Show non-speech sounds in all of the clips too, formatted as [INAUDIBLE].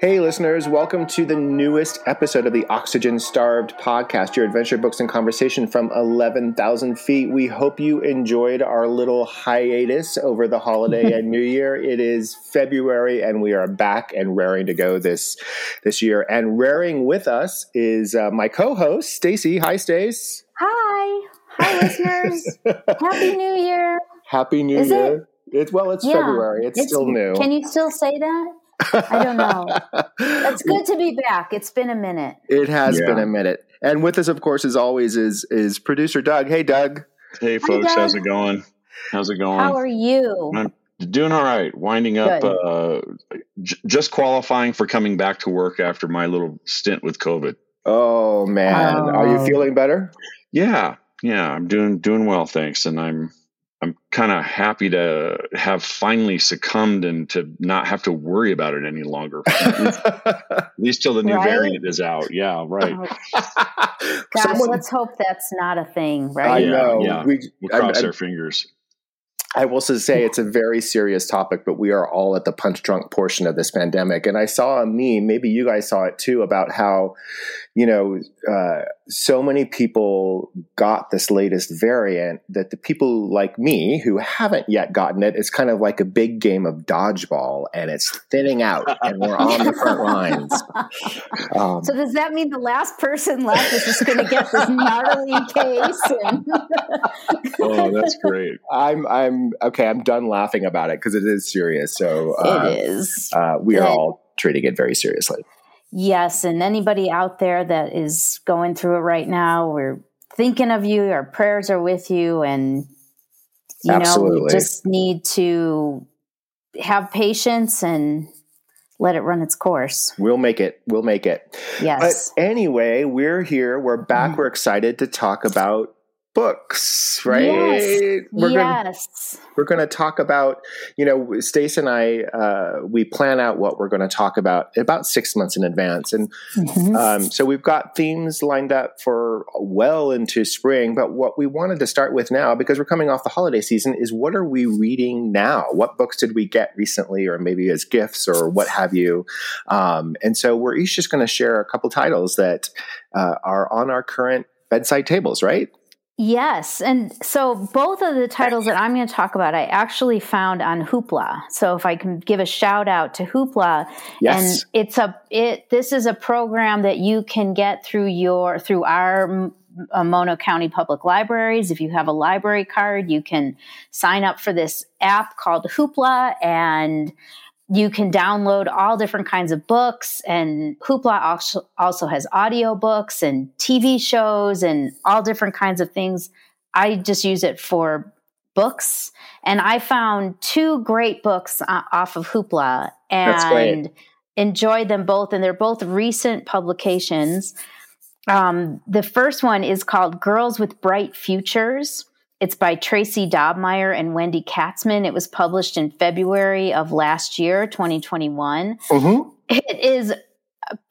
Hey, listeners, welcome to the newest episode of the Oxygen Starved podcast, your adventure books and conversation from 11,000 feet. We hope you enjoyed our little hiatus over the holiday [LAUGHS] and New Year. It is February and we are back and raring to go this, this year. And raring with us is uh, my co host, Stacy. Hi, Stace. Hi. Hi, listeners. [LAUGHS] Happy New Year. Happy New Is Year. It's well, it's Yeah. February. It's, still new. Can you still say that? I don't know. It's good to be back. It's been a minute. It has Yeah. been a minute. And with us, of course, as always, is is producer Doug. Hey, Doug. Hey folks, Doug. how's it going? How's it going? How are you? I'm doing all right. Winding up, uh, j- just qualifying for coming back to work after my little stint with COVID. Oh man, are you Oh. feeling better? Yeah, yeah, I'm doing doing well, thanks, and I'm I'm kind of happy to have finally succumbed and to not have to worry about it any longer. [LAUGHS] At least till the new Right? variant is out. Yeah, right. Oh, [LAUGHS] gosh, Someone- let's hope that's not a thing, right? Yeah, know. yeah. We, We'll cross I- our fingers. I will say it's a very serious topic, but we are all at the punch drunk portion of this pandemic. And I saw a meme, maybe you guys saw it too, about how, you know, uh, so many people got this latest variant that the people like me who haven't yet gotten it, it's kind of like a big game of dodgeball and it's thinning out and we're on the front lines. Um, So does that mean the last person left is just going to get this gnarly case? And [LAUGHS] Oh, that's great. I'm, I'm okay. I'm done laughing about it because it is serious. So uh, it is. Uh, we are all treating it very seriously. Yes, and anybody out there that is going through it right now, we're thinking of you. Our prayers are with you, and you know Absolutely. we just need to have patience and let it run its course. We'll make it. We'll make it. Yes, But anyway, we're here. We're back. Mm. We're excited to talk about books, right? Yes. We're gonna yes, we're going to talk about, you know, Stace and I. Uh, we plan out what we're going to talk about about six months in advance, and Mhm. um, so we've got themes lined up for well into spring. But what we wanted to start with now, because we're coming off the holiday season, is what are we reading now? What books did we get recently, or maybe as gifts, or what have you? Um, and so we're each just going to share a couple titles that uh, are on our current bedside tables, right? Yes, and so both of the titles that I'm going to talk about, I actually found on Hoopla. So if I can give a shout out to Hoopla, Yes. and it's a it this is a program that you can get through your through our uh, Mono County Public Libraries. If you have a library card, you can sign up for this app called Hoopla, and you can download all different kinds of books. And Hoopla also, also has audiobooks and TV shows and all different kinds of things. I just use it for books, and I found two great books uh, off of Hoopla, and enjoyed them both. And they're both recent publications. Um, the first one is called Girls with Bright Futures. It's by Tracy Dobmeier and Wendy Katzman. It was published in February of last year, 2021 Mm-hmm. it is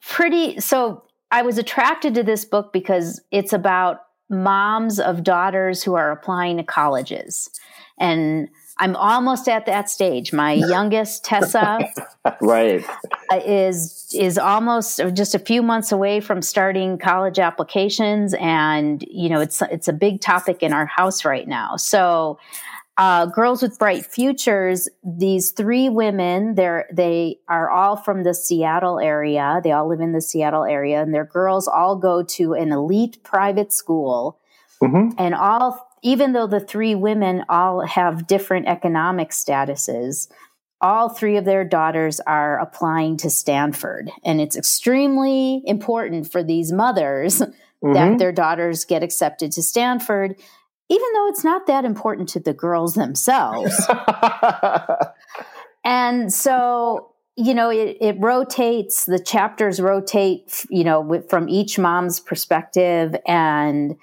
pretty so i was attracted to this book because it's about moms of daughters who are applying to colleges and i'm almost at that stage. My [LAUGHS] youngest tessa [LAUGHS] Right. is is almost just a few months away from starting college applications. And you know it's it's a big topic in our house right now. So uh, girls with bright futures these three women they're they are all from the seattle area. They all live in the seattle area. And their girls all go to an elite private school. Mm-hmm. and all even though the three women all have different economic statuses all three of their daughters are applying to stanford. And it's extremely important for these mothers [LAUGHS] Mm-hmm. that their daughters get accepted to stanford even though it's not that important to the girls themselves. [LAUGHS] And so you know it, it rotates the chapters rotate you know from each mom's perspective. And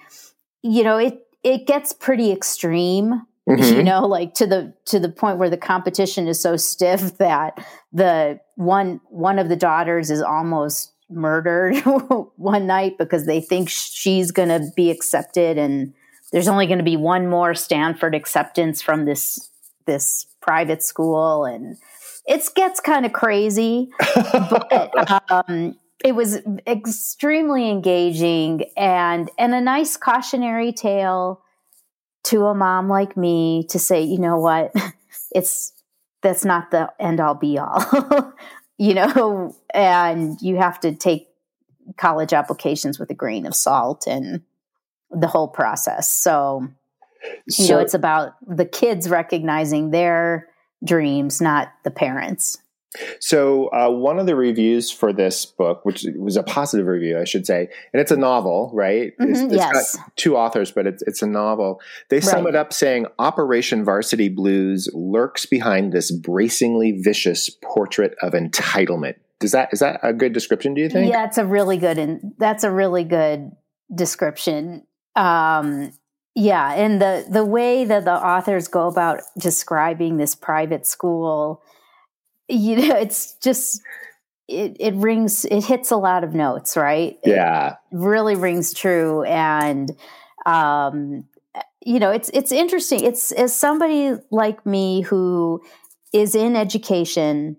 you know it it gets pretty extreme Mm-hmm. You know, like to the to the point where the competition is so stiff [LAUGHS] that the one one of the daughters is almost murdered [LAUGHS] one night because they think she's going to be accepted and there's only going to be one more Stanford acceptance from this this private school and it gets kind of crazy [LAUGHS] but um, it was extremely engaging and and a nice cautionary tale to a mom like me to say you know what? [LAUGHS] It's that's not the end all be all. [LAUGHS] You know and you have to take college applications with a grain of salt and the whole process. So so, you know, it's about the kids recognizing their dreams, not the parents. So, uh, one of the reviews for this book, which was a positive review, I should say, and it's a novel, right? Mm-hmm, it's, it's yes. got two authors, but it's, it's a novel. They sum it up saying Operation Varsity Blues lurks behind this bracingly vicious portrait of entitlement. Does that is that a good description? Do you think? Yeah, it's a really good and that's a really good description. Um, yeah, and the the way that the authors go about describing this private school, you know, it's just it it rings it hits a lot of notes, right? It Yeah. really rings true and um you know, it's it's interesting. It's as somebody like me who is in education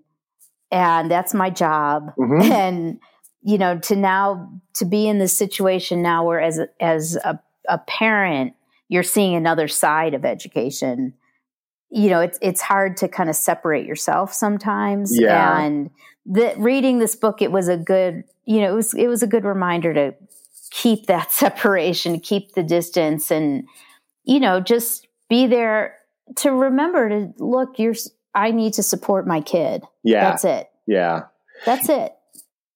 and that's my job Mhm. [LAUGHS] and you know to now to be in this situation now where as as a, a parent you're seeing another side of education you know it's it's hard to kind of separate yourself sometimes Yeah. and the, reading this book it was a good you know it was it was a good reminder to keep that [LAUGHS] separation keep the distance and you know just be there to remember to look you're i need to support my kid Yeah. that's it yeah. that's it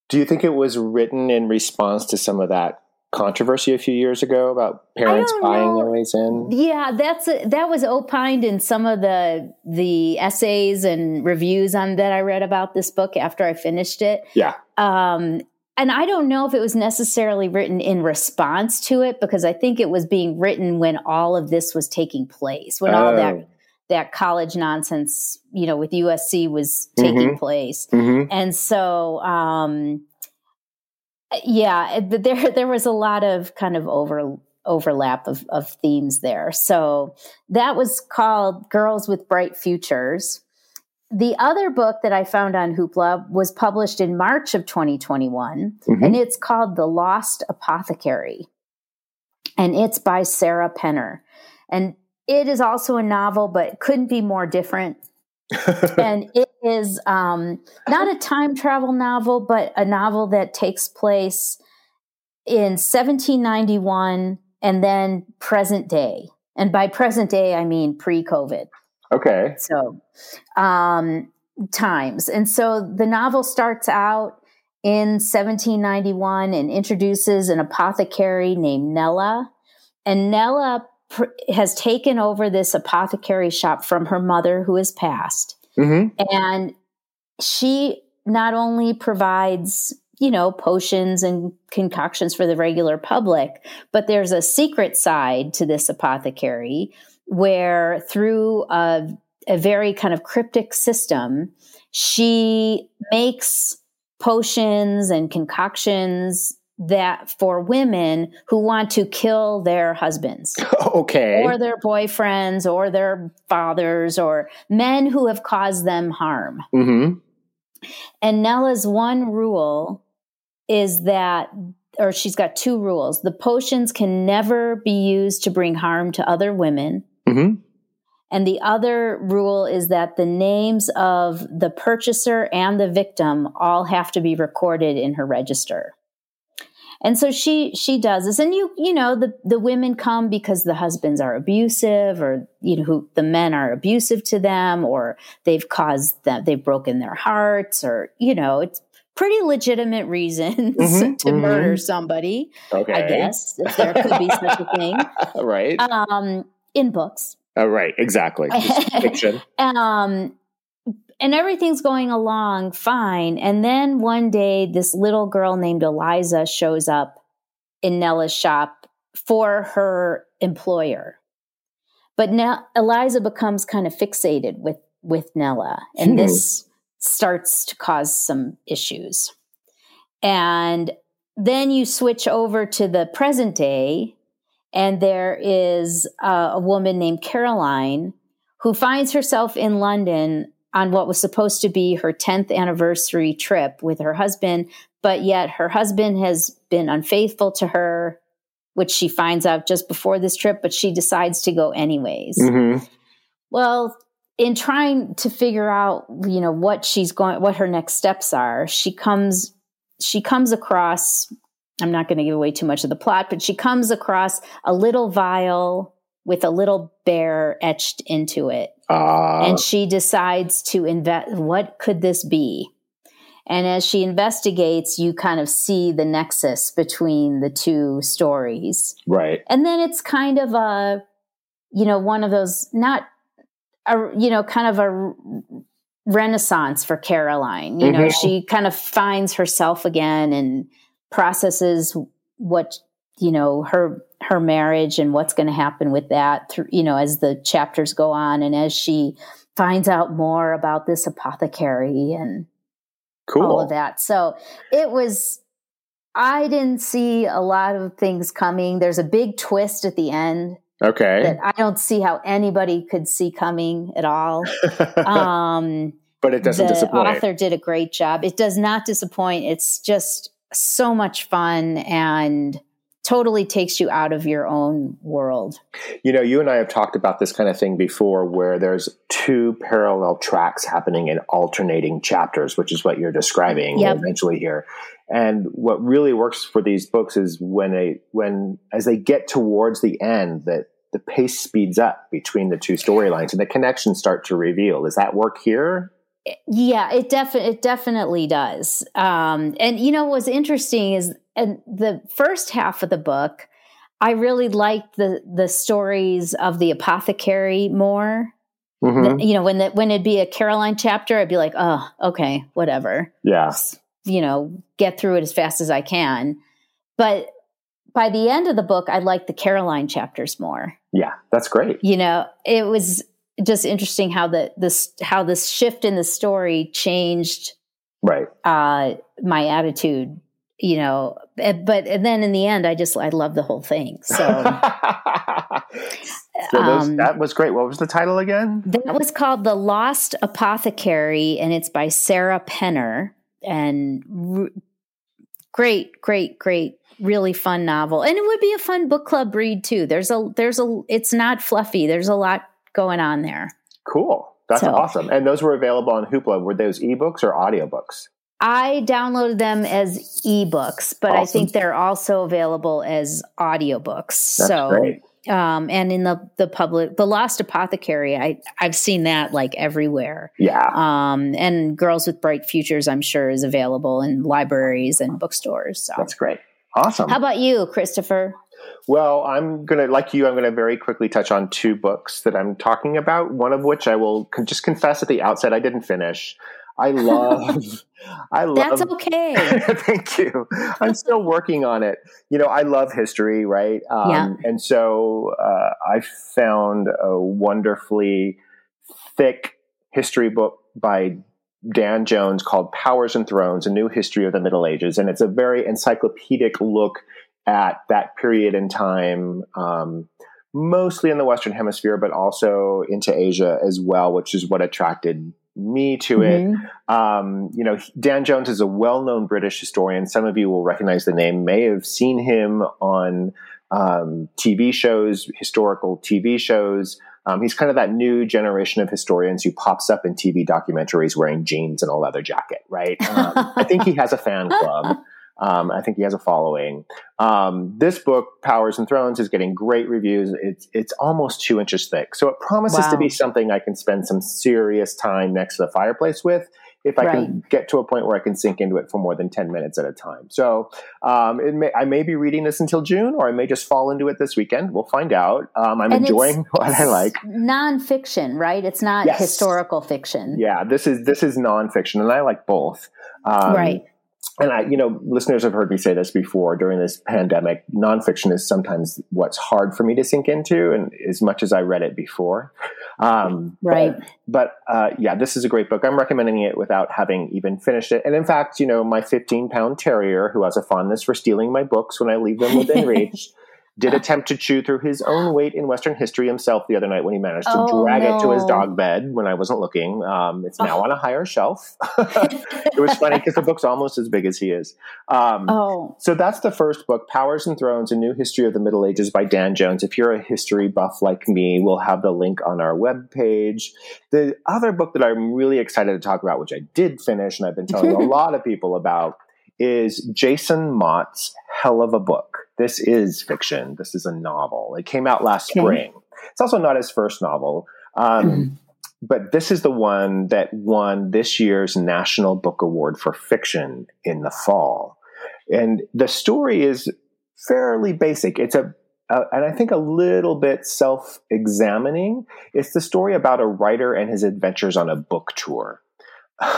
Do you think it was written in response to some of that controversy a few years ago about parents buying their ways in? Yeah, that's a, that was opined in some of the the essays and reviews on that I read about this book after I finished it. Yeah. Um, and I don't know if it was necessarily written in response to it because I think it was being written when all of this was taking place, when all Oh. that that college nonsense, you know, with USC was taking place. Mhm. And so, um, yeah, there there was a lot of kind of over overlap of, of themes there. So that was called Girls with Bright Futures. The other book that I found on Hoopla was published in March of 2021, Mhm. and it's called The Lost Apothecary. And it's by Sarah Penner. And it is also a novel, but couldn't be more different [LAUGHS] and it is um, not a time travel novel, but a novel that takes place in 1791 and then present day. And by present day, I mean pre COVID. okay. So, um, times. And so the novel starts out in 1791 and introduces an apothecary named Nella. And Nella has taken over this apothecary shop from her mother, who has passed. hmm And she not only provides, you know, potions and concoctions for the regular public, but there's a secret side to this apothecary where through a, a very kind of cryptic system, she makes potions and concoctions that for women who want to kill their husbands [LAUGHS] Okay. or their boyfriends or their fathers or men who have caused them harm. hmm And Nella's one rule is that, or she's got two rules. The potions can never be used to bring harm to other women. hmm And the other rule is that the names of the purchaser and the victim all have to be recorded in her register. And so she she does this, and you you know the the women come because the husbands are abusive, or you know who the men are abusive to them, or they've caused them they've broken their hearts, or you know it's pretty legitimate reasons Mhm, [LAUGHS] to mhm. murder somebody. Okay. I guess if there could be such a thing [LAUGHS] right. um, in books. oh, right. Exactly. [LAUGHS] Fiction. um, and everything's going along fine. And then one day, this little girl named Eliza shows up in Nella's shop for her employer. But now Eliza becomes kind of fixated with with Nella, and hmm. this starts to cause some issues. And then you switch over to the present day, and there is a woman named Caroline who finds herself in London on what was supposed to be her 10th anniversary trip with her husband, but yet her husband has been unfaithful to her, which she finds out just before this trip, but she decides to go anyways. Mm-hmm. Well, in trying to figure out, you know, what she's going, what her next steps are, she comes, she comes across, I'm not going to give away too much of the plot, but she comes across a little vial with a little bear etched into it. Uh, and she decides to invest. What could this be? And as she investigates, you kind of see the nexus between the two stories. Right. And then it's kind of a, you know, one of those, not a, you know, kind of a renaissance for Caroline. You mm-hmm. know, she kind of finds herself again and processes what, you know, her her marriage and what's going to happen with that through, you know, as the chapters go on and as she finds out more about this apothecary and cool. all of that. So it was, I didn't see a lot of things coming. There's a big twist at the end. Okay. That I don't see how anybody could see coming at all. [LAUGHS] um, but it doesn't the disappoint. author did a great job. It does not disappoint. It's just so much fun and totally takes you out of your own world. You know, you and I have talked about this kind of thing before where there's two parallel tracks happening in alternating chapters, which is what you're describing yep. eventually here. And what really works for these books is when they when as they get towards the end that the pace speeds up between the two storylines and the connections start to reveal. Does that work here? Yeah, it definitely it definitely does. Um, and you know what's interesting is and the first half of the book, I really liked the the stories of the apothecary more. Mm-hmm. The, you know, when the, when it'd be a Caroline chapter, I'd be like, oh, okay, whatever. Yeah. You know, get through it as fast as I can. But by the end of the book, I liked the Caroline chapters more. Yeah, that's great. You know, it was just interesting how the this how this shift in the story changed right uh my attitude you know eh, but and then in the end i just i love the whole thing. So, [LAUGHS] so those, um, that was great. What was the title again? That was called the lost apothecary and it's by sarah penner. And great great great really fun novel. And it would be a fun book club read too. There's a there's a it's not fluffy. There's a lot going on there. Cool. That's so, awesome. And those were available on hoopla. Were those ebooks or audiobooks I downloaded them as ebooks, but awesome. I think they're also available as audiobooks. That's so great. Um, and in the the public the lost apothecary i i've seen that like everywhere. Yeah. Um and girls with bright futures i'm sure is available in libraries and bookstores so. That's great. Awesome. How about you christopher? Well i'm gonna like you i'm gonna very quickly touch on two books that i'm talking about one of which i will just confess at the outset i didn't finish I [LAUGHS] love, I love. That's okay. [LAUGHS] thank you. I'm still working on it. You know, I love history, right? Um, yeah. And so uh, I found a wonderfully thick history book by Dan Jones called Powers and Thrones: A New History of the Middle Ages, and it's a very encyclopedic look at that period in time. Um, mostly in the Western Hemisphere, but also into Asia as well, which is what attracted me to mm-hmm. it. Um, you know, Dan Jones is a well-known British historian. Some of you will recognize the name, may have seen him on um, TV shows, historical TV shows. Um, he's kind of that new generation of historians who pops up in TV documentaries wearing jeans and a leather jacket, right? Um, I think he has a fan club. [LAUGHS] Um, I think he has a following. Um, this book, Powers and Thrones, is getting great reviews. It's it's almost two inches thick, so it promises wow. to be something I can spend some serious time next to the fireplace with. If I right. can get to a point where I can sink into it for more than ten minutes at a time, so um, may, I may be reading this until June, or I may just fall into it this weekend. We'll find out. Um, I'm and enjoying [LAUGHS] what I like. Nonfiction, right? It's not yes. historical fiction. Yeah, this is this is nonfiction, and I like both. Um, right and I, you know, listeners have heard me say this before during this pandemic. Nonfiction is sometimes what's hard for me to sink into, and as much as I read it before, um, right? But, but uh, yeah, this is a great book. I'm recommending it without having even finished it. And in fact, you know, my 15 pound terrier, who has a fondness for stealing my books when I leave them within [LAUGHS] reach, did attempt to chew through his own weight in Western history himself the other night when he managed to oh, drag no. it to his dog bed when I wasn't looking. Um, it's now oh. on a higher shelf. [LAUGHS] [LAUGHS] it was funny because the book's almost as big as he is. Um, oh. So that's the first book, Powers and Thrones, A New History of the Middle Ages by Dan Jones. If you're a history buff like me, we'll have the link on our webpage. The other book that I'm really excited to talk about, which I did finish and I've been telling a [LAUGHS] lot of people about, is Jason Mott's Hell of a Book. This is fiction. This is a novel. It came out last okay. spring. It's also not his first novel. Um, mm-hmm. But this is the one that won this year's National Book Award for Fiction in the fall. And the story is fairly basic. It's a, uh, and I think a little bit self examining. It's the story about a writer and his adventures on a book tour. [LAUGHS]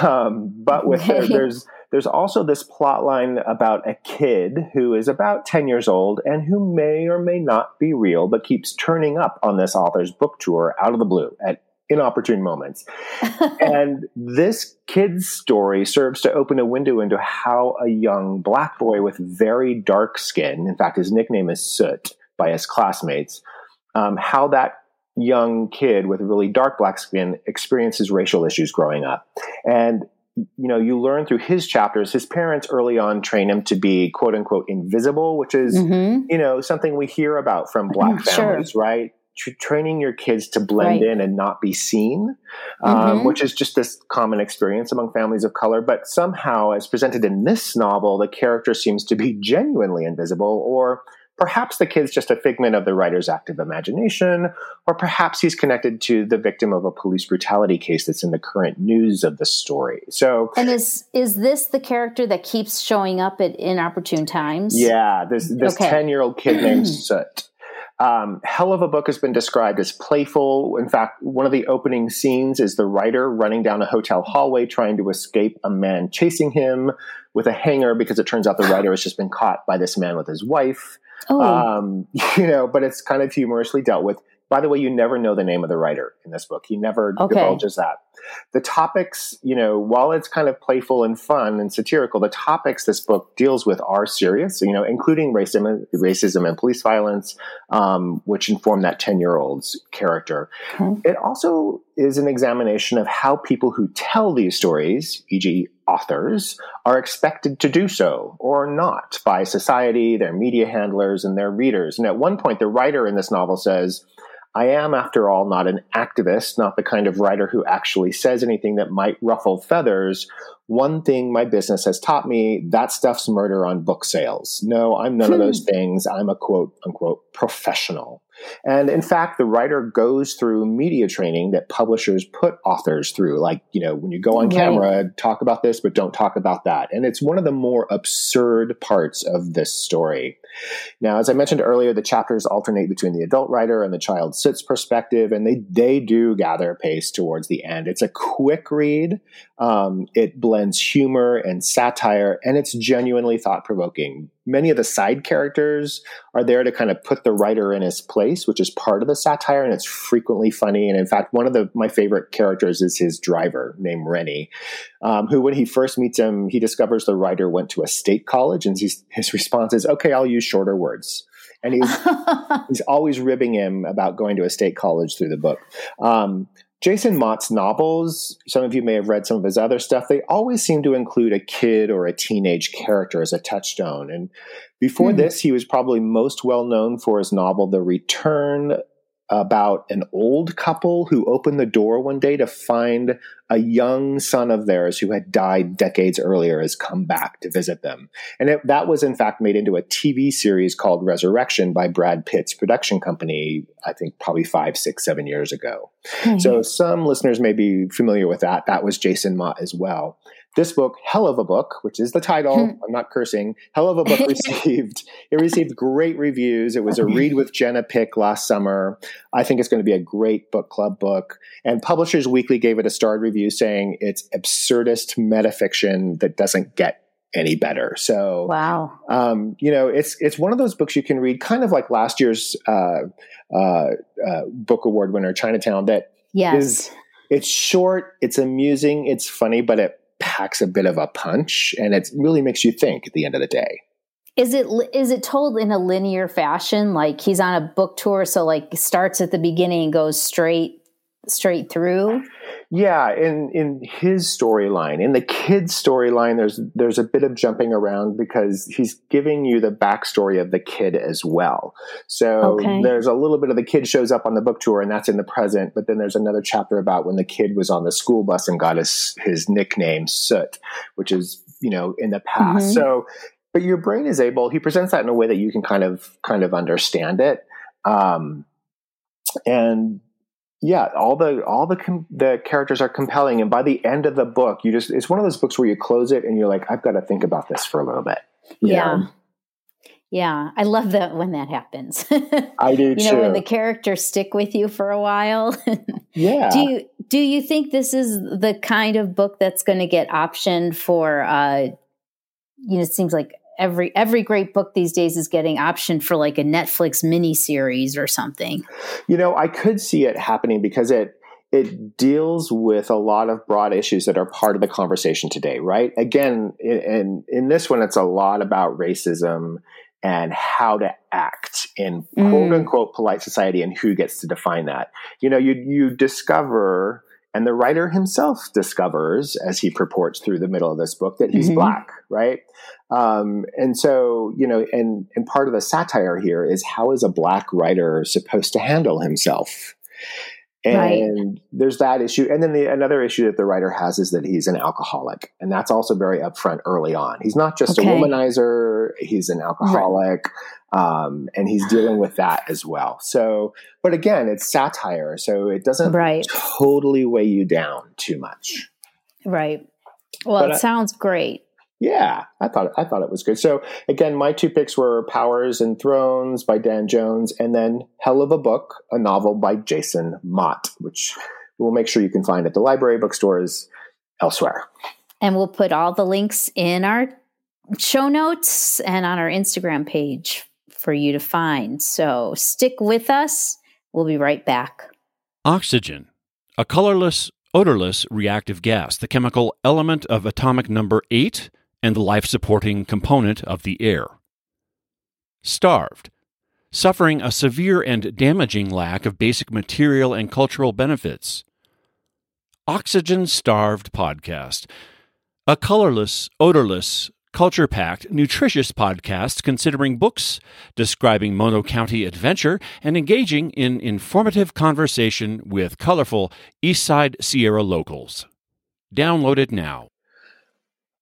Um, but with there's there's also this plot line about a kid who is about 10 years old and who may or may not be real, but keeps turning up on this author's book tour out of the blue at inopportune moments. [LAUGHS] and this kid's story serves to open a window into how a young black boy with very dark skin, in fact, his nickname is Soot by his classmates, um, how that young kid with really dark black skin experiences racial issues growing up. And you know, you learn through his chapters, his parents early on train him to be quote unquote invisible, which is, mm-hmm. you know, something we hear about from black families, sure. right? training your kids to blend right. in and not be seen, um, mm-hmm. which is just this common experience among families of color. But somehow, as presented in this novel, the character seems to be genuinely invisible or Perhaps the kid's just a figment of the writer's active imagination, or perhaps he's connected to the victim of a police brutality case that's in the current news of the story. So, and is is this the character that keeps showing up at inopportune times? Yeah, this this ten year old kid named [CLEARS THROAT] Soot. Um, Hell of a Book has been described as playful. In fact, one of the opening scenes is the writer running down a hotel hallway trying to escape a man chasing him with a hanger because it turns out the writer has just been caught by this man with his wife. Oh. Um, [LAUGHS] you know, but it's kind of humorously dealt with. By the way, you never know the name of the writer in this book. He never okay. divulges that. The topics, you know, while it's kind of playful and fun and satirical, the topics this book deals with are serious, you know, including racism, racism and police violence, um, which inform that 10 year old's character. Okay. It also is an examination of how people who tell these stories, e.g., authors, are expected to do so or not by society, their media handlers, and their readers. And at one point, the writer in this novel says, I am, after all, not an activist, not the kind of writer who actually says anything that might ruffle feathers. One thing my business has taught me that stuff's murder on book sales. No, I'm none of those hmm. things. I'm a quote unquote professional. And in fact, the writer goes through media training that publishers put authors through. Like, you know, when you go on right. camera, talk about this, but don't talk about that. And it's one of the more absurd parts of this story. Now, as I mentioned earlier, the chapters alternate between the adult writer and the child Soot's perspective, and they, they do gather pace towards the end. It's a quick read. Um, it blends humor and satire, and it's genuinely thought provoking many of the side characters are there to kind of put the writer in his place, which is part of the satire, and it's frequently funny. And in fact, one of the my favorite characters is his driver named Rennie, um, who when he first meets him, he discovers the writer went to a state college, and his response is, "Okay, I'll use shorter words." And he's [LAUGHS] he's always ribbing him about going to a state college through the book. Um, Jason Mott's novels, some of you may have read some of his other stuff, they always seem to include a kid or a teenage character as a touchstone. And before mm. this, he was probably most well known for his novel, The Return about an old couple who opened the door one day to find a young son of theirs who had died decades earlier has come back to visit them. And it, that was, in fact, made into a TV series called Resurrection by Brad Pitt's production company, I think probably five, six, seven years ago. Mm-hmm. So some listeners may be familiar with that. That was Jason Mott as well this book, Hell of a Book, which is the title, hmm. I'm not cursing, Hell of a Book [LAUGHS] received, it received great reviews. It was a read with Jenna pick last summer. I think it's going to be a great book club book. And Publishers Weekly gave it a starred review saying it's absurdist metafiction that doesn't get any better. So wow, um, you know, it's it's one of those books you can read, kind of like last year's uh, uh, uh, book award winner, Chinatown. That yes. is it's short, it's amusing, it's funny, but it packs a bit of a punch, and it really makes you think at the end of the day. Is it is it told in a linear fashion? Like he's on a book tour, so like starts at the beginning and goes straight straight through. Yeah, in in his storyline, in the kid's storyline, there's there's a bit of jumping around because he's giving you the backstory of the kid as well. So okay. there's a little bit of the kid shows up on the book tour, and that's in the present. But then there's another chapter about when the kid was on the school bus and got his his nickname Soot, which is you know in the past. Mm-hmm. So but your brain is able he presents that in a way that you can kind of kind of understand it um, and yeah all the all the com- the characters are compelling and by the end of the book you just it's one of those books where you close it and you're like i've got to think about this for a little bit yeah know? yeah i love that when that happens [LAUGHS] i do you too. know when the characters stick with you for a while [LAUGHS] yeah do you do you think this is the kind of book that's going to get optioned for uh you know it seems like every every great book these days is getting optioned for like a Netflix mini series or something. You know, I could see it happening because it it deals with a lot of broad issues that are part of the conversation today, right? Again, in, in, in this one, it's a lot about racism and how to act in quote mm. unquote polite society and who gets to define that. You know, you you discover and the writer himself discovers, as he purports through the middle of this book, that he's mm-hmm. black, right? Um, and so, you know, and, and part of the satire here is how is a black writer supposed to handle himself? And right. there's that issue. And then the, another issue that the writer has is that he's an alcoholic. And that's also very upfront early on. He's not just okay. a womanizer, he's an alcoholic. Right. Um, and he's dealing with that as well. So, but again, it's satire. So it doesn't right. totally weigh you down too much. Right. Well, but it I, sounds great. Yeah, I thought I thought it was good. So again, my two picks were Powers and Thrones by Dan Jones, and then Hell of a Book, a novel by Jason Mott, which we'll make sure you can find at the library, bookstores, elsewhere. And we'll put all the links in our show notes and on our Instagram page for you to find. So stick with us. We'll be right back. Oxygen, a colorless, odorless reactive gas, the chemical element of atomic number 8 and the life supporting component of the air. Starved, suffering a severe and damaging lack of basic material and cultural benefits. Oxygen Starved Podcast, a colorless, odorless, culture packed, nutritious podcast considering books, describing Mono County adventure, and engaging in informative conversation with colorful Eastside Sierra locals. Download it now.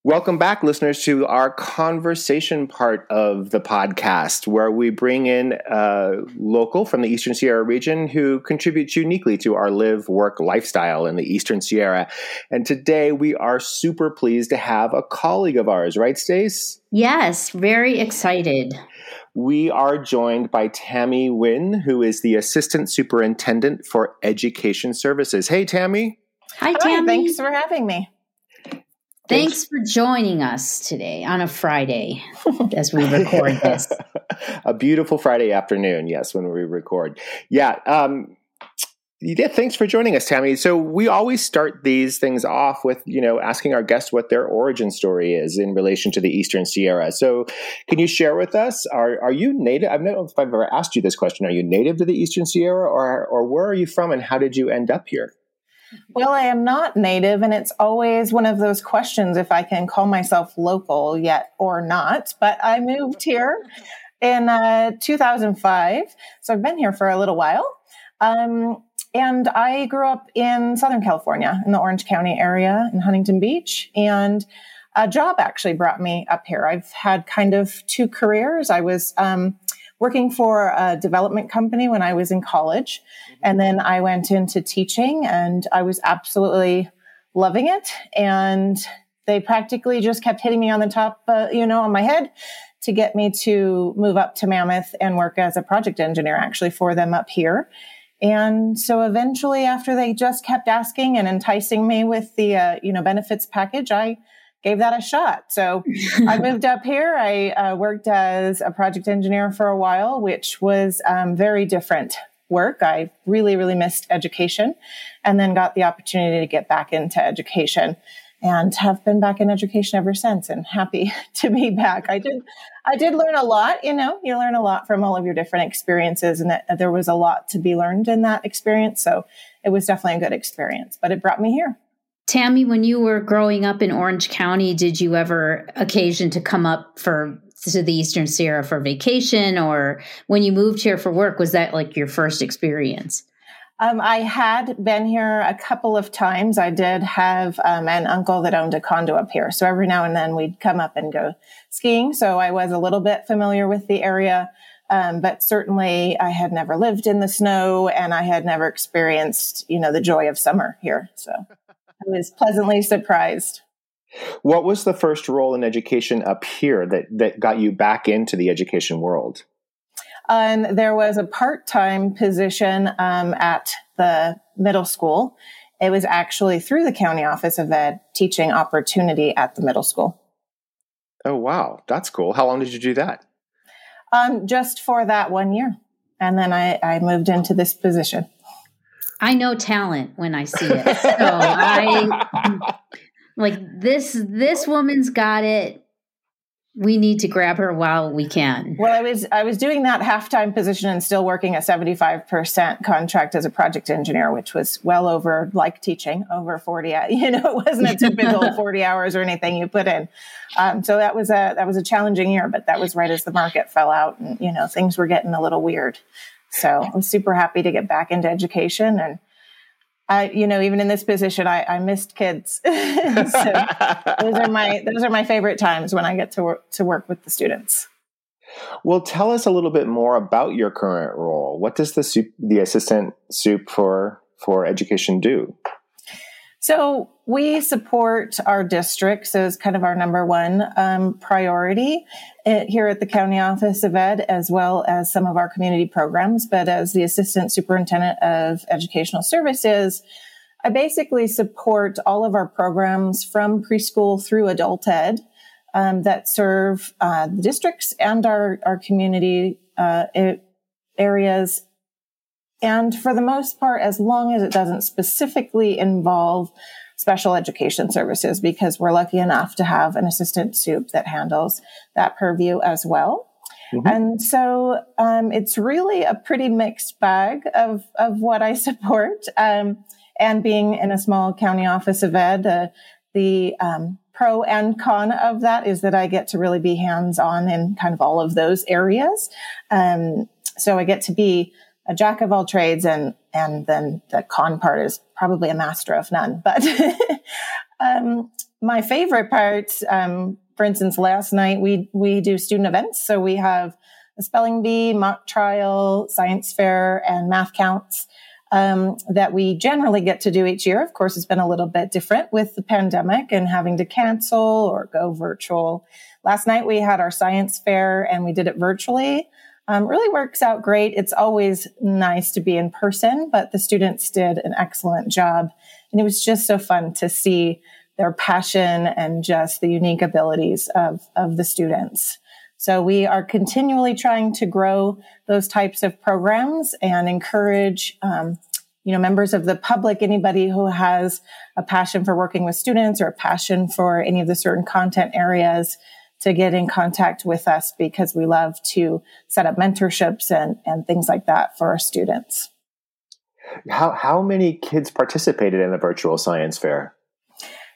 Welcome back, listeners, to our conversation part of the podcast, where we bring in a local from the Eastern Sierra region who contributes uniquely to our live, work, lifestyle in the Eastern Sierra. And today we are super pleased to have a colleague of ours, right, Stace? Yes, very excited. We are joined by Tammy Wynn, who is the Assistant Superintendent for Education Services. Hey, Tammy. Hi, Tammy. Hi, thanks for having me. Thanks for joining us today on a Friday [LAUGHS] as we record this. [LAUGHS] a beautiful Friday afternoon, yes, when we record. Yeah. Um, yeah, thanks for joining us, Tammy. So we always start these things off with, you know, asking our guests what their origin story is in relation to the Eastern Sierra. So can you share with us, are, are you native? I don't know if I've ever asked you this question. Are you native to the Eastern Sierra or, or where are you from and how did you end up here? Well, I am not native, and it's always one of those questions if I can call myself local yet or not. But I moved here in uh, 2005, so I've been here for a little while. Um, and I grew up in Southern California, in the Orange County area, in Huntington Beach. And a job actually brought me up here. I've had kind of two careers. I was um, working for a development company when I was in college. And then I went into teaching and I was absolutely loving it. And they practically just kept hitting me on the top, uh, you know, on my head to get me to move up to Mammoth and work as a project engineer actually for them up here. And so eventually after they just kept asking and enticing me with the, uh, you know, benefits package, I gave that a shot. So I [LAUGHS] moved up here. I uh, worked as a project engineer for a while, which was um, very different work. I really, really missed education and then got the opportunity to get back into education and have been back in education ever since and happy [LAUGHS] to be back. I did, I did learn a lot, you know, you learn a lot from all of your different experiences and that there was a lot to be learned in that experience. So it was definitely a good experience, but it brought me here. Tammy, when you were growing up in Orange County, did you ever occasion to come up for to the Eastern Sierra for vacation or when you moved here for work, was that like your first experience? Um, I had been here a couple of times. I did have um, an uncle that owned a condo up here. So every now and then we'd come up and go skiing. So I was a little bit familiar with the area. Um, but certainly I had never lived in the snow and I had never experienced, you know, the joy of summer here. So I was pleasantly surprised. What was the first role in education up here that, that got you back into the education world? And there was a part time position um, at the middle school. It was actually through the County Office of Ed teaching opportunity at the middle school. Oh, wow. That's cool. How long did you do that? Um, just for that one year. And then I, I moved into this position. I know talent when I see it. So I like this this woman's got it we need to grab her while we can. Well, I was I was doing that halftime position and still working a 75% contract as a project engineer, which was well over like teaching over 40 [LAUGHS] you know, it wasn't a typical [LAUGHS] 40 hours or anything you put in. Um, so that was a that was a challenging year, but that was right as the market fell out and you know, things were getting a little weird. So I'm super happy to get back into education and I, you know, even in this position, I, I missed kids. [LAUGHS] so those are my those are my favorite times when I get to work to work with the students. Well, tell us a little bit more about your current role. What does the soup, the assistant soup for for education do? So we support our districts as kind of our number one um, priority eh, here at the County Office of Ed, as well as some of our community programs. But as the Assistant Superintendent of Educational Services, I basically support all of our programs from preschool through adult ed um, that serve uh, the districts and our, our community uh, areas and for the most part, as long as it doesn't specifically involve special education services, because we're lucky enough to have an assistant soup that handles that purview as well. Mm-hmm. And so um, it's really a pretty mixed bag of, of what I [LAUGHS] support. Um, and being in a small county office of ed, uh, the um, pro and con of that is that I get to really be hands on in kind of all of those areas. Um, so I get to be a jack of all trades and and then the con part is probably a master of none but [LAUGHS] um, my favorite part um, for instance last night we we do student events. So we have a spelling bee mock trial science fair and math counts um, that we generally get to do each year. Of course it's been a little bit different with the pandemic and having to cancel or go virtual. Last night we had our science fair and we did it virtually um, really works out great. It's always nice to be in person, but the students did an excellent job. And it was just so fun to see their passion and just the unique abilities of, of the students. So we are continually trying to grow those types of programs and encourage, um, you know, members of the public, anybody who has a passion for working with students or a passion for any of the certain content areas to get in contact with us because we love to set up mentorships and, and things like that for our students. How, how many kids participated in the virtual science fair?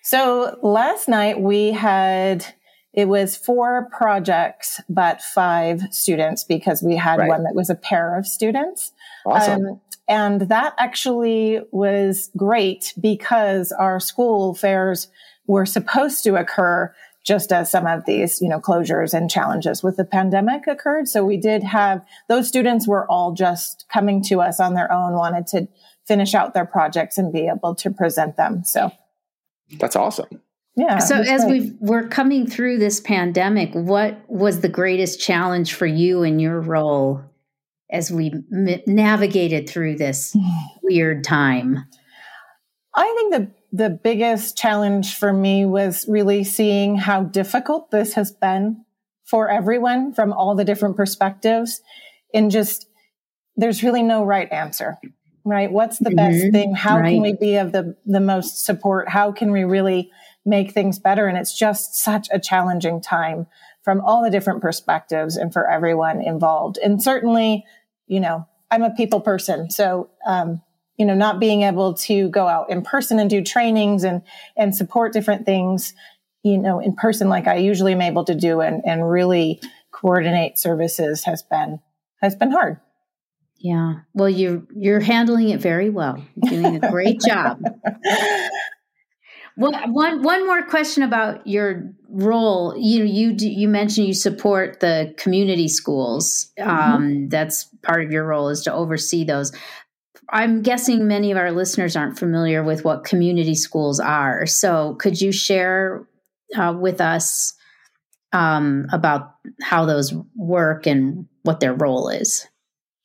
So last night we had, it was four projects, but five students because we had right. one that was a pair of students. Awesome. Um, and that actually was great because our school fairs were supposed to occur just as some of these, you know, closures and challenges with the pandemic occurred. So we did have those students were all just coming to us on their own, wanted to finish out their projects and be able to present them. So that's awesome. Yeah. So as we we're coming through this pandemic, what was the greatest challenge for you in your role as we m- navigated through this [SIGHS] weird time? I think the the biggest challenge for me was really seeing how difficult this has been for everyone from all the different perspectives and just there's really no right answer right? What's the mm-hmm. best thing? How right. can we be of the the most support? How can we really make things better? And it's just such a challenging time from all the different perspectives and for everyone involved. And certainly you know i'm a people person. So um, you know not being able to go out in person and do trainings and and support different things you know in person like i usually am able to do and and really coordinate services has been has been hard yeah well you're you're handling it very well you're doing a great [LAUGHS] job well, one one more question about your role. You know, you you mentioned you support the community schools. Mm-hmm. Um, that's part of your role is to oversee those. I'm guessing many of our listeners aren't familiar with what community schools are. So, could you share uh, with us um, about how those work and what their role is?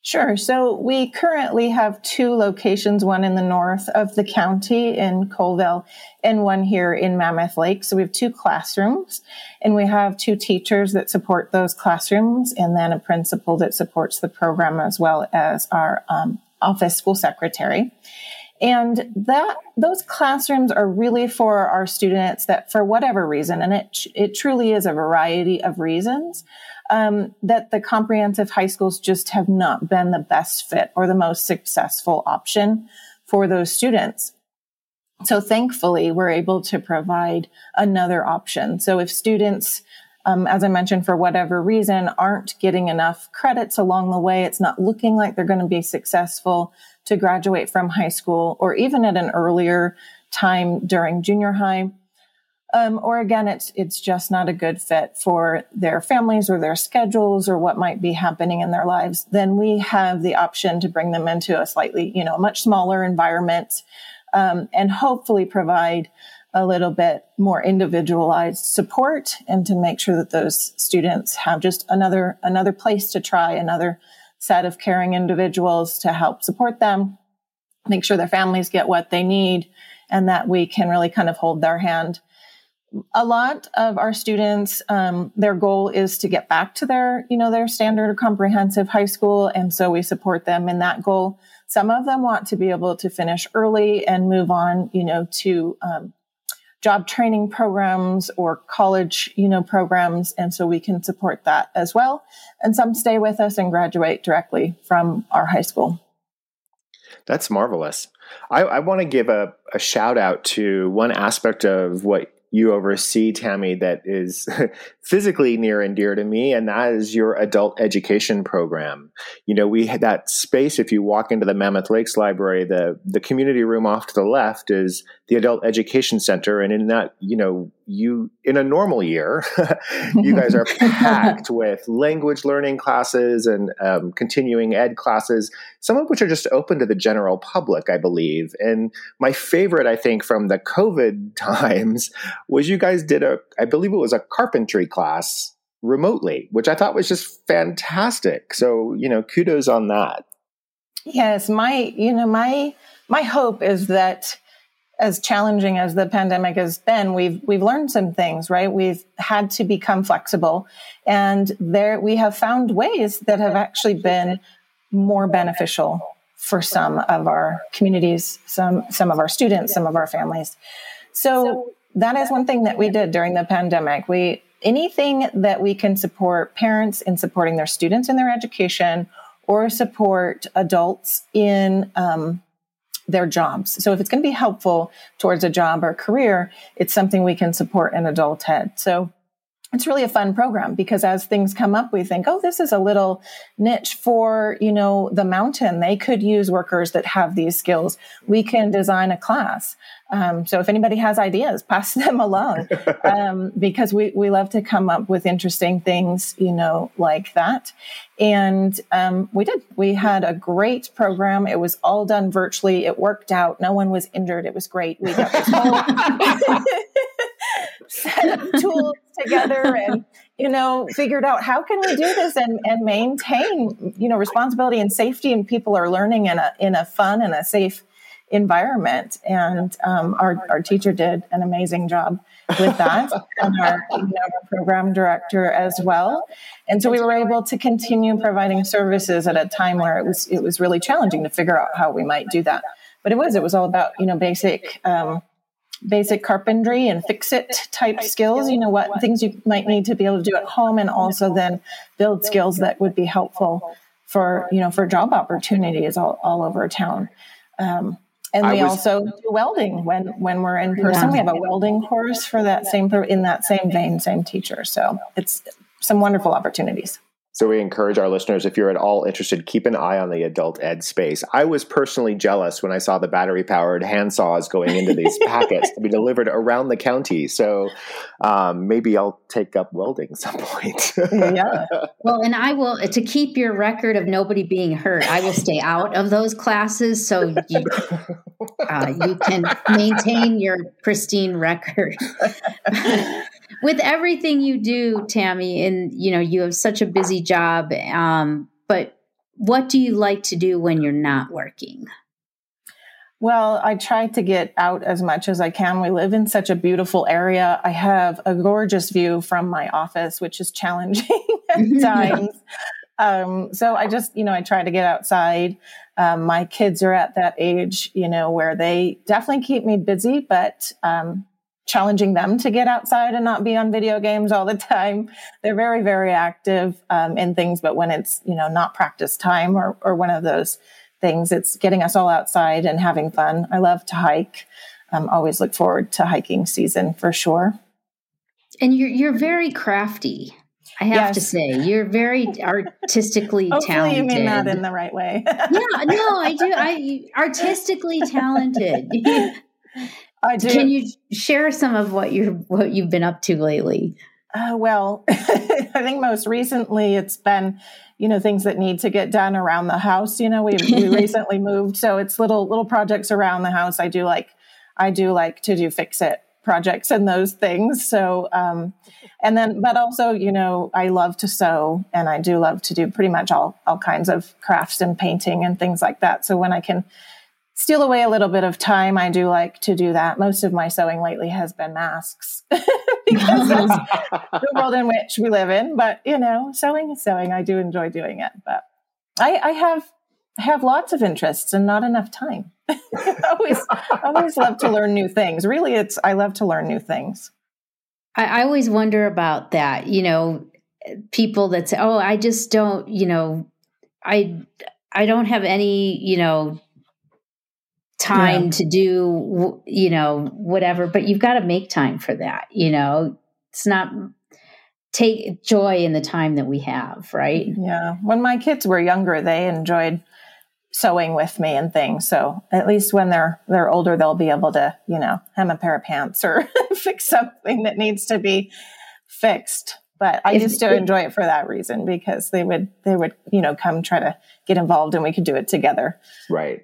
Sure. So we currently have two locations, one in the north of the county in Coleville and one here in Mammoth Lake. So we have two classrooms and we have two teachers that support those classrooms and then a principal that supports the program as well as our um, office school secretary. And that those classrooms are really for our students that for whatever reason, and it, it truly is a variety of reasons, um, that the comprehensive high schools just have not been the best fit or the most successful option for those students. So thankfully, we're able to provide another option. So if students um, as I mentioned, for whatever reason, aren't getting enough credits along the way. It's not looking like they're going to be successful to graduate from high school or even at an earlier time during junior high. Um, or again, it's it's just not a good fit for their families or their schedules or what might be happening in their lives. Then we have the option to bring them into a slightly, you know, much smaller environment, um, and hopefully provide a little bit more individualized support and to make sure that those students have just another another place to try another set of caring individuals to help support them make sure their families get what they need and that we can really kind of hold their hand. A lot of our students um, their goal is to get back to their you know their standard or comprehensive high school and so we support them in that goal. Some of them want to be able to finish early and move on you know to um, job training programs or college, you know, programs. And so we can support that as well. And some stay with us and graduate directly from our high school. That's marvelous. I, I want to give a, a shout out to one aspect of what you oversee, Tammy, that is [LAUGHS] physically near and dear to me, and that is your adult education program. You know, we had that space. If you walk into the Mammoth Lakes Library, the the community room off to the left is the adult education center, and in that, you know, you in a normal year [LAUGHS] you guys are [LAUGHS] packed with language learning classes and um, continuing ed classes some of which are just open to the general public i believe. And my favorite i think from the covid [LAUGHS] times was you guys did a i believe it was a carpentry class remotely which i thought was just fantastic. So you know kudos on that. Yes my you know my my hope is that as challenging as the pandemic has been, we've we've learned some things, right? We've had to become flexible, and there we have found ways that have actually been more beneficial for some of our communities, some some of our students, some of our families. So that is one thing that we did during the pandemic. We anything that we can support parents in supporting their students in their education or support adults in um, their jobs. So if it's going to be helpful towards a job or career, it's something we can support in adulthood. So it's really a fun program because as things come up, we think, oh, this is a little niche for, you know, the mountain. They could use workers that have these skills. We can design a class. Um, so if anybody has ideas, [LAUGHS] pass them along um, because we, we love to come up with interesting things, you know, like that. And um, we did. We had a great program. It was all done virtually. It worked out. No one was injured. It was great. We got this [LAUGHS] whole set of [LAUGHS] tools together and you know figured out how can we do this and, and maintain you know responsibility and safety and people are learning in a in a fun and a safe environment. And um, our, our teacher did an amazing job with that, [LAUGHS] and our, you know, program director as well. And so we were able to continue providing services at a time where it was it was really challenging to figure out how we might do that. But it was it was all about you know basic. Um, basic carpentry and fix it type skills you know what things you might need to be able to do at home and also then build skills that would be helpful for you know for job opportunities all, all over town um, and we was, also do welding when when we're in person. Yeah. We have a welding course for that same in that same vein, same teacher. So it's some wonderful opportunities. So we encourage our listeners, if you're at all interested, keep an eye on the adult ed space. I was personally jealous when I saw the battery powered handsaws going into these [LAUGHS] packets to be delivered around the county. So um, maybe I'll take up welding at some point. yeah. [LAUGHS] Well, and I will, to keep your record of nobody being hurt, I will stay out of those classes so you, uh, you can maintain your pristine record [LAUGHS] with everything you do, Tammy, and you know, you have such a busy job. Um, but what do you like to do when you're not working? Well, I try to get out as much as I can. We live in such a beautiful area. I have a gorgeous view from my office, which is challenging [LAUGHS] at [LAUGHS] times. Um, so I just, you know, I try to get outside. Um, my kids are at that age, you know, where they definitely keep me busy, but um, challenging them to get outside and not be on video games all the time. They're very, very active um, in things, but when it's, you know, not practice time or, or one of those things, it's getting us all outside and having fun. I love to hike. Um, always look forward to hiking season for sure. And you're, you're very crafty. I have yes. to say, you're very artistically [LAUGHS] Hopefully talented. You mean that in the right way. yeah, no, I do. I artistically talented. [LAUGHS] I do. Can you share some of what you're what you've been up to lately? Uh, well, [LAUGHS] I think most recently it's been, you know, things that need to get done around the house. You know, we we [LAUGHS] recently moved, so it's little little projects around the house. I do like, I do like to do fix it projects and those things. So, um, and then, but also, you know, I love to sew, and I do love to do pretty much all all kinds of crafts and painting and things like that. So when I can steal away a little bit of time, I do like to do that. Most of my sewing lately has been masks [LAUGHS] because that's the [LAUGHS] world in which we live in. But you know, sewing is sewing. I do enjoy doing it, but I, I have have lots of interests and not enough time. [LAUGHS] Always always love to learn new things. Really, it's I love to learn new things. I, I always wonder about that. You know, people that say, "Oh, I just don't," you know, I I don't have any, you know, time yeah. to do you know whatever but you've got to make time for that you know? It's not take joy in the time that we have right? Yeah. When my kids were younger they enjoyed sewing with me and things so at least when they're they're older they'll be able to you know hem a pair of pants or [LAUGHS] fix something that needs to be fixed but i if, used to if, enjoy it for that reason because they would they would you know come try to get involved and we could do it together. Right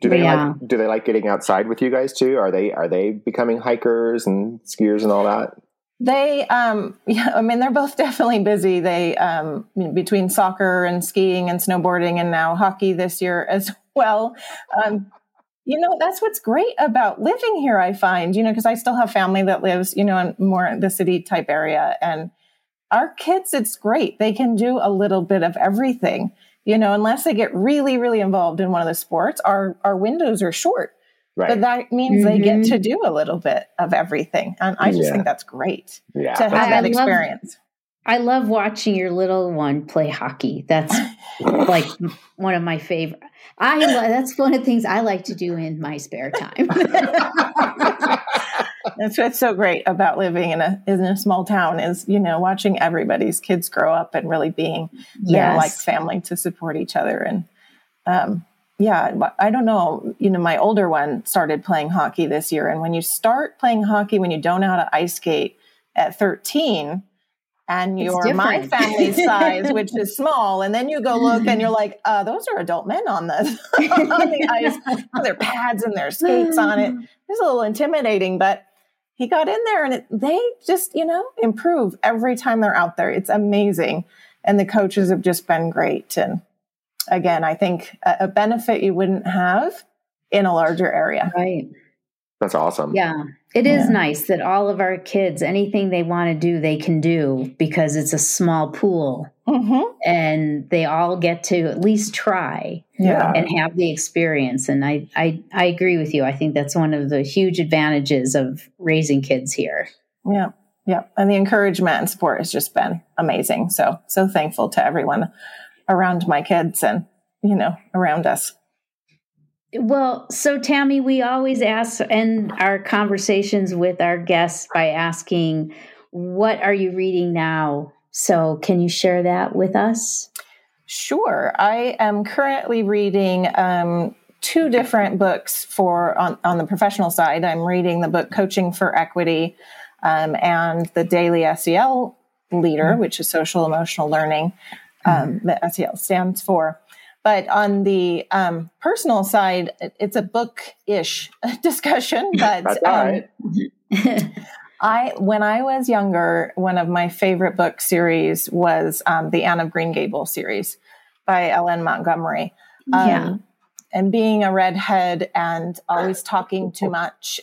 do they yeah. like do they like getting outside with you guys too? Are they are they becoming hikers and skiers and all that? They um [LAUGHS] yeah, I mean they're both definitely busy. They um between soccer and skiing and snowboarding and now hockey this year [LAUGHS] as well. Um you know that's what's great about living here i find you know because i still have family that lives you know in more the city type area and our kids it's great they can do a little bit of everything you know, unless they get really, really involved in one of the sports, our, our windows are short. Right. But that means mm-hmm. they get to do a little bit of everything. And I just yeah. think that's great yeah. to have I, that I experience. Love, I love watching your little one play hockey. That's [LAUGHS] like one of my favorite. I that's one of the things I like to do in my spare time. [LAUGHS] [LAUGHS] That's what's so great about living in a in a small town is you know watching everybody's kids grow up and really being yes. like family to support each other and um, yeah I don't know you know my older one started playing hockey this year and when you start playing hockey when you don't know how to ice skate at 13 and you're my family [LAUGHS] size, which is small, and then you go look and you're like, uh, those are adult men on the [LAUGHS] on the ice. Their pads and their skates on it. [LAUGHS] It's a little intimidating, but he got in there and it, they just, you know, improve every time they're out there. It's amazing. And the coaches have just been great. And again, I think a, a benefit you wouldn't have in a larger area. Right. That's awesome. Yeah. It is yeah. nice that all of our kids, anything they want to do, they can do because it's a small pool mm-hmm. and they all get to at least try yeah. and have the experience. And I, I, I agree with you. I think that's one of the huge advantages of raising kids here. Yeah. Yeah. And the encouragement and support has just been amazing. So, so thankful to everyone around my kids and, you know, around us. Well, so Tammy, we always ask end our conversations with our guests by asking, what are you reading now? So, can you share that with us? Sure. I am currently reading um, two different books for on, on the professional side. I'm reading the book Coaching for Equity um, and the Daily SEL Leader, mm-hmm. which is social emotional learning um, mm-hmm. that SEL stands for. But on the um, personal side, it's a book ish [LAUGHS] discussion. [LAUGHS] But um, [LAUGHS] I, when I was younger, one of my favorite book series was um, the Anne of Green Gables series by L. M. Montgomery. yeah. Um, and being a redhead and always talking too much,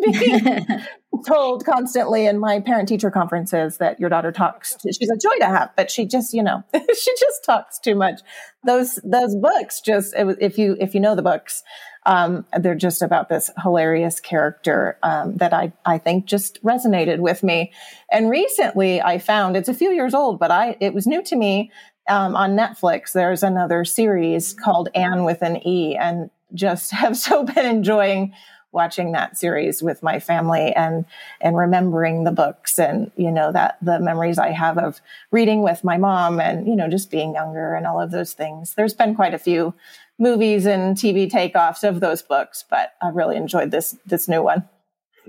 being [LAUGHS] told constantly in my parent teacher conferences that your daughter talks to, she's a joy to have but she just you know [LAUGHS] she just talks too much those those books just if you if you know the books um, they're just about this hilarious character um, that I, I think just resonated with me. And recently I found it's a few years old, but I it was new to me um, on Netflix. There's another series called Anne with an E, and just [LAUGHS] have so been enjoying watching that series with my family and and remembering the books and you know that the memories I have of reading with my mom and you know just being younger and all of those things. There's been quite a few movies and TV takeoffs of those books, but I really enjoyed this this new one.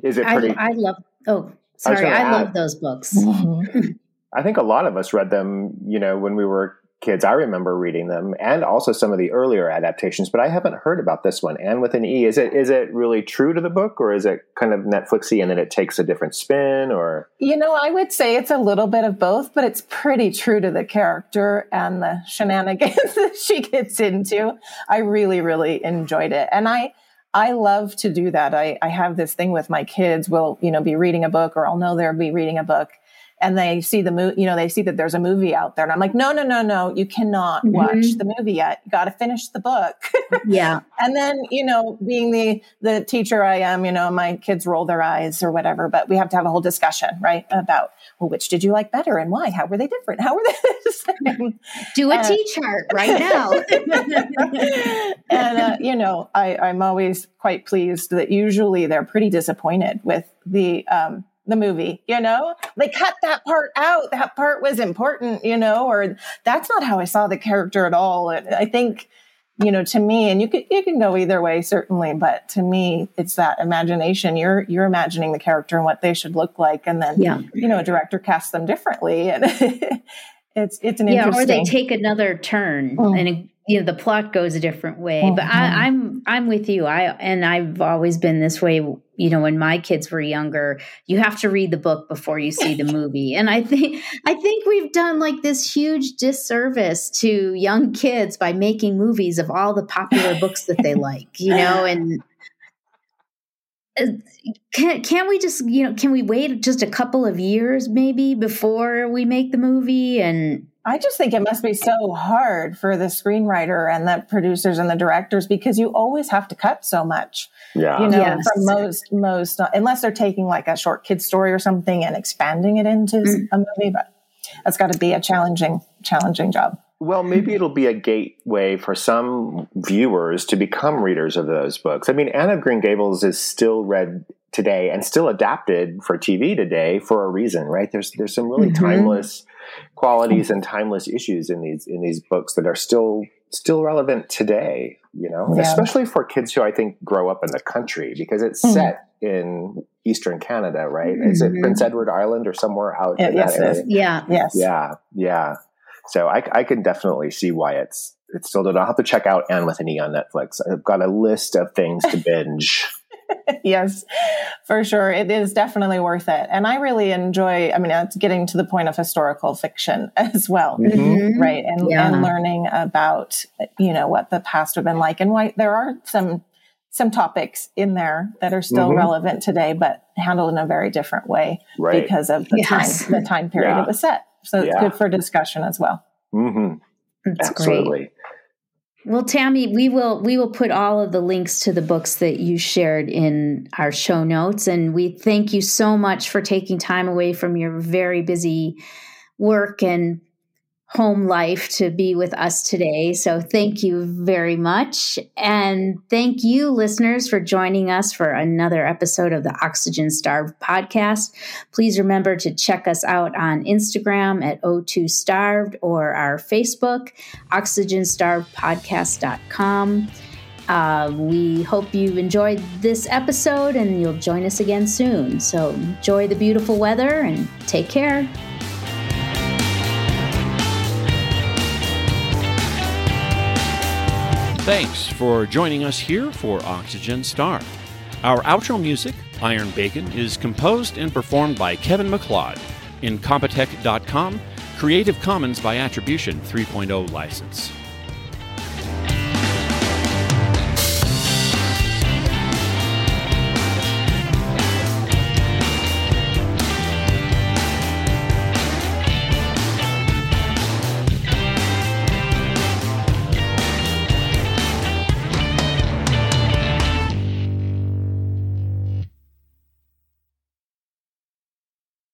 Is it pretty? I, I love. Oh, sorry, I, I love those books. [LAUGHS] [LAUGHS] I think a lot of us read them, you know, when we were kids. I remember reading them and also some of the earlier adaptations, but I haven't heard about this one. And with an E, is it is it really true to the book or is it kind of Netflixy and then it takes a different spin or You know, I would say it's a little bit of both, but it's pretty true to the character and the shenanigans [LAUGHS] that she gets into. I really, really enjoyed it. And I I love to do that. I, I have this thing with my kids. We'll, you know, be reading a book or I'll know they'll be reading a book and they see the movie, you know, they see that there's a movie out there. And I'm like, no, no, no, no, you cannot mm-hmm. watch the movie yet. You got to finish the book. [LAUGHS] yeah. And then, you know, being the, the teacher I am, you know, my kids roll their eyes or whatever, but we have to have a whole discussion, right? About, well, which did you like better and why? How were they different? How were [LAUGHS] they? Do a uh, T chart right now. [LAUGHS] and, uh, you know, I, I'm always quite pleased that usually they're pretty disappointed with the, um, the movie, you know? They cut that part out. That part was important, you know, or that's not how I saw the character at all. I think, you know, to me, and you can you can go either way, certainly, but to me, it's that imagination. You're you're imagining the character and what they should look like, and then yeah. you know, a director casts them differently, and [LAUGHS] it's it's an interesting. yeah, or they take another turn mm. and you know the plot goes a different way mm-hmm. but I, i'm i'm with you. I and i've always been this way you know when my kids were younger you have to read the book before you see the movie. And i think i think we've done like this huge disservice to young kids by making movies of all the popular books that they like you know and uh, can, can we just you know can we wait just a couple of years maybe before we make the movie? And I just think it must be so hard for the screenwriter and the producers and the directors because you always have to cut so much. Yeah. You know, yes. from most, most, unless they're taking like a short kid story or something and expanding it into mm. a movie, but that's got to be a challenging, challenging job. Well, maybe it'll be a gateway for some viewers to become readers of those books. I mean, Anne of Green Gables is still read today and still adapted for TV today for a reason, right? There's there's some really mm-hmm. timeless qualities and timeless issues in these in these books that are still still relevant today, you know, yeah. especially for kids who I think grow up in the country because it's mm-hmm. set in eastern Canada, right? Mm-hmm. Is it mm-hmm. Prince Edward Island or somewhere out yeah, yes, yes. Yeah. Yes. Yeah. Yeah. So I, I can definitely see why it's it's still done. I'll have to check out Anne with an E on Netflix. I've got a list of things to binge. [LAUGHS] [LAUGHS] yes, for sure. It is definitely worth it. And I really enjoy, I mean, it's getting to the point of historical fiction [LAUGHS] as well, mm-hmm. right? And, yeah. and learning about, you know, what the past would have been like and why there are some some topics in there that are still mm-hmm. relevant today, but handled in a very different way right. because of the yes. time the time period yeah. it was set. So it's yeah. good for discussion as well. Mm-hmm. That's Absolutely. Great. Well, Tammy, we will we will put all of the links to the books that you shared in our show notes, and we thank you so much for taking time away from your very busy work and home life to be with us today. So thank you very much. And thank you, listeners, for joining us for another episode of the Oxygen Starved podcast. Please remember to check us out on Instagram at O2 Starved or our Facebook, oxygenstarvedpodcast.com. Uh, we hope you enjoyed this episode and you'll join us again soon. So enjoy the beautiful weather and take care. Thanks for joining us here for Oxygen Star. Our outro music, Iron Bacon, is composed and performed by Kevin MacLeod in Incompetech.com, Creative Commons by Attribution 3.0 license.